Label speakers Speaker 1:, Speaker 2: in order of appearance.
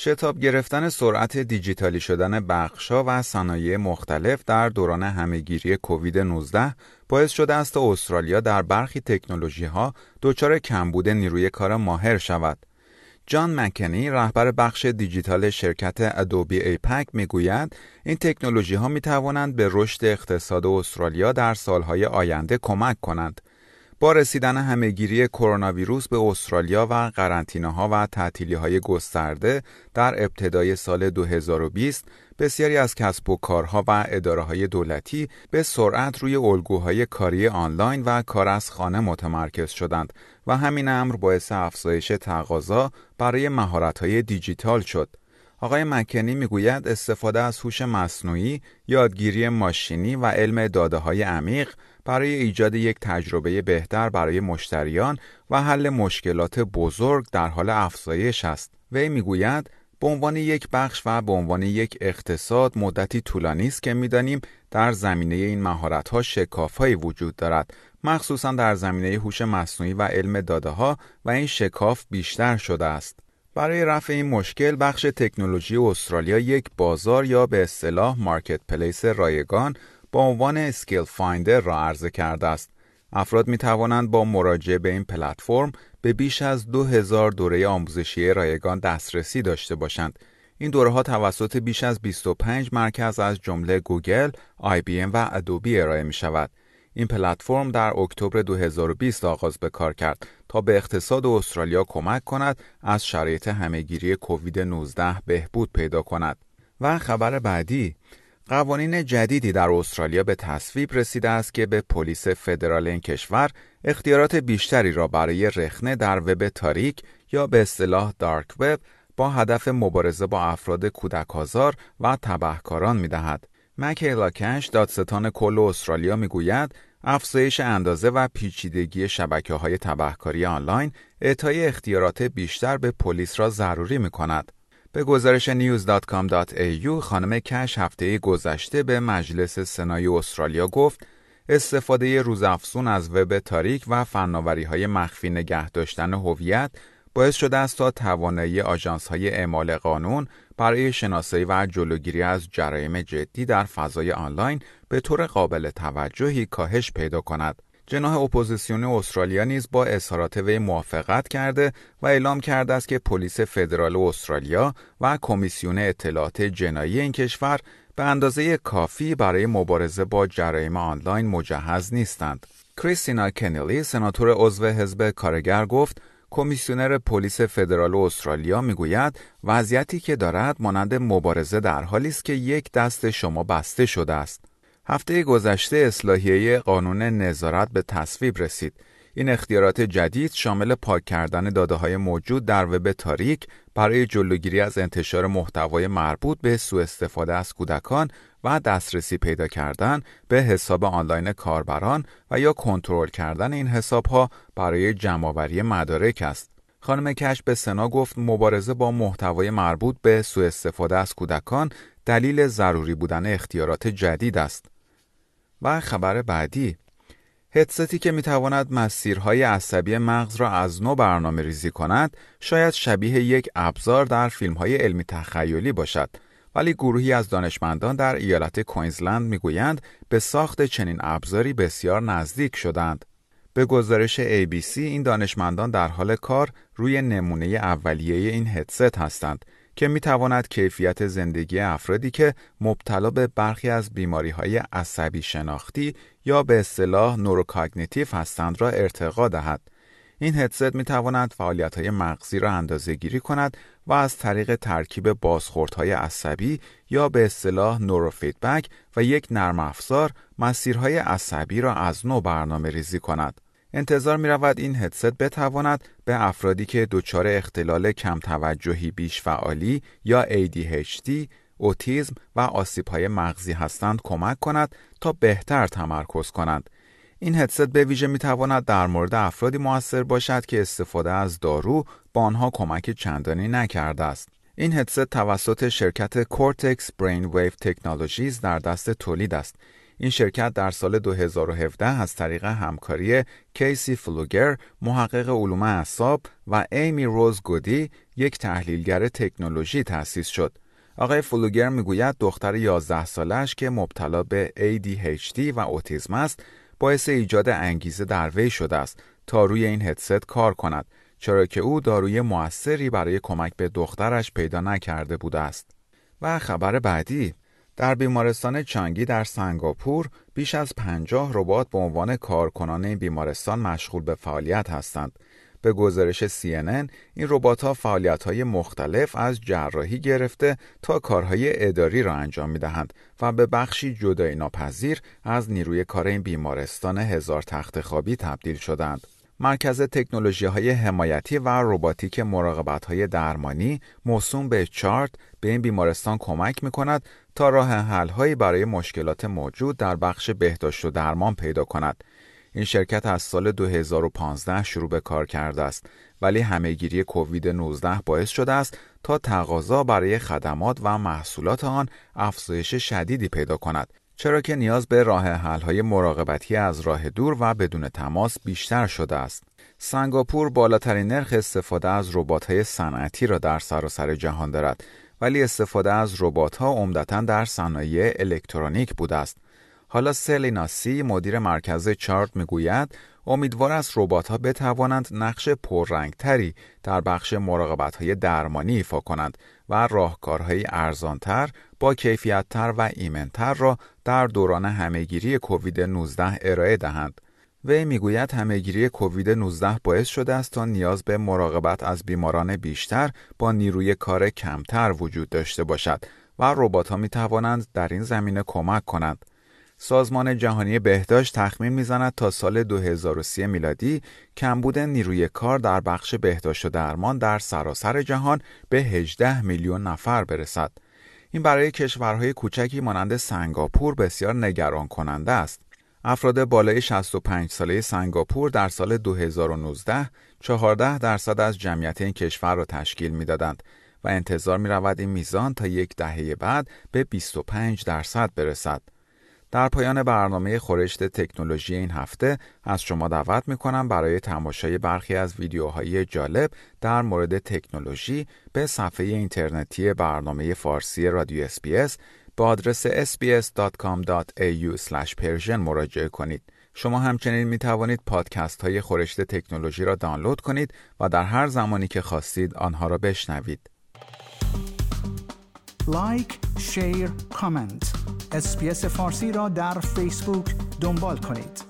Speaker 1: شتاب گرفتن سرعت دیجیتالی شدن بخشا و صنایع مختلف در دوران همهگیری کووید 19 باعث شده است استرالیا در برخی تکنولوژی ها دچار کمبود نیروی کار ماهر شود. جان مکنی رهبر بخش دیجیتال شرکت ادوبی ایپک می‌گوید این تکنولوژی ها می توانند به رشد اقتصاد استرالیا در سالهای آینده کمک کنند. با رسیدن همهگیری کرونا ویروس به استرالیا و قرنطینه ها و تعطیلی های گسترده در ابتدای سال 2020 بسیاری از کسب و کارها و اداره های دولتی به سرعت روی الگوهای کاری آنلاین و کار از خانه متمرکز شدند و همین امر باعث افزایش تقاضا برای مهارت های دیجیتال شد. آقای مکنی می‌گوید استفاده از هوش مصنوعی، یادگیری ماشینی و علم داده های عمیق برای ایجاد یک تجربه بهتر برای مشتریان و حل مشکلات بزرگ در حال افزایش است. وی می‌گوید به عنوان یک بخش و به عنوان یک اقتصاد مدتی طولانی است که می‌دانیم در زمینه این مهارت‌ها شکافهایی وجود دارد مخصوصا در زمینه هوش مصنوعی و علم داده ها و این شکاف بیشتر شده است برای رفع این مشکل بخش تکنولوژی استرالیا یک بازار یا به اصطلاح marketplace رایگان با عنوان Skill Finder را عرضه کرده است. افراد می توانند با مراجعه به این پلتفرم به بیش از 2000 دوره آموزشی رایگان دسترسی داشته باشند. این دوره ها توسط بیش از 25 مرکز از جمله گوگل، IBM و Adobe ارائه می شود. این پلتفرم در اکتبر 2020 آغاز به کار کرد تا به اقتصاد استرالیا کمک کند از شرایط همهگیری کووید 19 بهبود پیدا کند. و خبر بعدی قوانین جدیدی در استرالیا به تصویب رسیده است که به پلیس فدرال این کشور اختیارات بیشتری را برای رخنه در وب تاریک یا به اصطلاح دارک وب با هدف مبارزه با افراد کودکآزار و تبهکاران می‌دهد. مکیلا کش دادستان کل استرالیا می‌گوید افزایش اندازه و پیچیدگی شبکه های تبهکاری آنلاین اعطای اختیارات بیشتر به پلیس را ضروری می کند. به گزارش news.com.au خانم کش هفته گذشته به مجلس سنای استرالیا گفت استفاده روزافزون از وب تاریک و فناوری های مخفی نگه داشتن هویت باعث شده است تا توانایی آژانس های اعمال قانون برای شناسایی و جلوگیری از جرایم جدی در فضای آنلاین به طور قابل توجهی کاهش پیدا کند. جناح اپوزیسیون استرالیا نیز با اظهارات وی موافقت کرده و اعلام کرده است که پلیس فدرال استرالیا و کمیسیون اطلاعات جنایی این کشور به اندازه کافی برای مبارزه با جرایم آنلاین مجهز نیستند. کریستینا کنلی سناتور عضو حزب کارگر گفت کمیسیونر پلیس فدرال استرالیا می‌گوید وضعیتی که دارد مانند مبارزه در حالی است که یک دست شما بسته شده است. هفته گذشته اصلاحیه قانون نظارت به تصویب رسید. این اختیارات جدید شامل پاک کردن داده های موجود در وب تاریک برای جلوگیری از انتشار محتوای مربوط به سوء استفاده از کودکان و دسترسی پیدا کردن به حساب آنلاین کاربران و یا کنترل کردن این حساب ها برای جمعآوری مدارک است. خانم کش به سنا گفت مبارزه با محتوای مربوط به سوء استفاده از کودکان دلیل ضروری بودن اختیارات جدید است. و خبر بعدی. هدستی که می‌تواند مسیرهای عصبی مغز را از نو برنامه ریزی کند شاید شبیه یک ابزار در فیلم های علمی تخیلی باشد. ولی گروهی از دانشمندان در ایالت کوینزلند می‌گویند به ساخت چنین ابزاری بسیار نزدیک شدند. به گزارش ABC این دانشمندان در حال کار روی نمونه اولیه این هدست هستند. که می تواند کیفیت زندگی افرادی که مبتلا به برخی از بیماری های عصبی شناختی یا به اصطلاح neurocognitive هستند را ارتقا دهد. این هدست می تواند فعالیت های مغزی را اندازه گیری کند و از طریق ترکیب بازخوردهای عصبی یا به اصطلاح نوروفیدبک و یک نرم افزار مسیرهای عصبی را از نو برنامه ریزی کند. انتظار می رود این هدست بتواند به افرادی که دچار اختلال کم توجهی بیش فعالی یا ADHD، اوتیزم و آسیب های مغزی هستند کمک کند تا بهتر تمرکز کنند. این هدست به ویژه می تواند در مورد افرادی موثر باشد که استفاده از دارو با آنها کمک چندانی نکرده است. این هدست توسط شرکت کورتکس برین ویو تکنولوژیز در دست تولید است. این شرکت در سال 2017 از طریق همکاری کیسی فلوگر، محقق علوم اعصاب و ایمی روز گودی، یک تحلیلگر تکنولوژی تأسیس شد. آقای فلوگر می‌گوید دختر 11 سالش که مبتلا به ADHD و اوتیسم است، باعث ایجاد انگیزه در وی شده است تا روی این هدست کار کند چرا که او داروی موثری برای کمک به دخترش پیدا نکرده بوده است. و خبر بعدی در بیمارستان چانگی در سنگاپور بیش از پنجاه ربات به عنوان کارکنان این بیمارستان مشغول به فعالیت هستند. به گزارش CNN این ربات ها فعالیت های مختلف از جراحی گرفته تا کارهای اداری را انجام می دهند و به بخشی جدای ناپذیر از نیروی کار این بیمارستان هزار تخت خوابی تبدیل شدند. مرکز تکنولوژی های حمایتی و روباتیک مراقبت های درمانی موسوم به چارت به این بیمارستان کمک می کند تا راه حل هایی برای مشکلات موجود در بخش بهداشت و درمان پیدا کند. این شرکت از سال 2015 شروع به کار کرده است ولی همهگیری کووید 19 باعث شده است تا تقاضا برای خدمات و محصولات آن افزایش شدیدی پیدا کند چرا که نیاز به راه حل های مراقبتی از راه دور و بدون تماس بیشتر شده است. سنگاپور بالاترین نرخ استفاده از های صنعتی را در سراسر جهان دارد ولی استفاده از ها عمدتا در صنایع الکترونیک بوده است. حالا سلینا سی مدیر مرکز چارت می‌گوید امیدوار است ربات ها بتوانند نقش پررنگتری در بخش مراقبت های درمانی ایفا کنند و راهکارهای ارزانتر با کیفیتتر و ایمنتر را در دوران همهگیری کووید 19 ارائه دهند. وی می‌گوید همهگیری کووید 19 باعث شده است تا نیاز به مراقبت از بیماران بیشتر با نیروی کار کمتر وجود داشته باشد و ربات ها می توانند در این زمینه کمک کنند. سازمان جهانی بهداشت تخمین می‌زند تا سال 2030 میلادی کمبود نیروی کار در بخش بهداشت و درمان در سراسر جهان به 18 میلیون نفر برسد. این برای کشورهای کوچکی مانند سنگاپور بسیار نگران کننده است. افراد بالای 65 ساله سنگاپور در سال 2019 14 درصد از جمعیت این کشور را تشکیل می‌دادند و انتظار می رود این میزان تا یک دهه بعد به 25 درصد برسد. در پایان برنامه خورشت تکنولوژی این هفته از شما دعوت می کنم برای تماشای برخی از ویدیوهای جالب در مورد تکنولوژی به صفحه اینترنتی برنامه فارسی رادیو اسپیس با آدرس sbs.com.au مراجعه کنید. شما همچنین می توانید پادکست های خورشت تکنولوژی را دانلود کنید و در هر زمانی که خواستید آنها را بشنوید.
Speaker 2: like، share، comment. اسپیس فارسی را در فیسبوک دنبال کنید.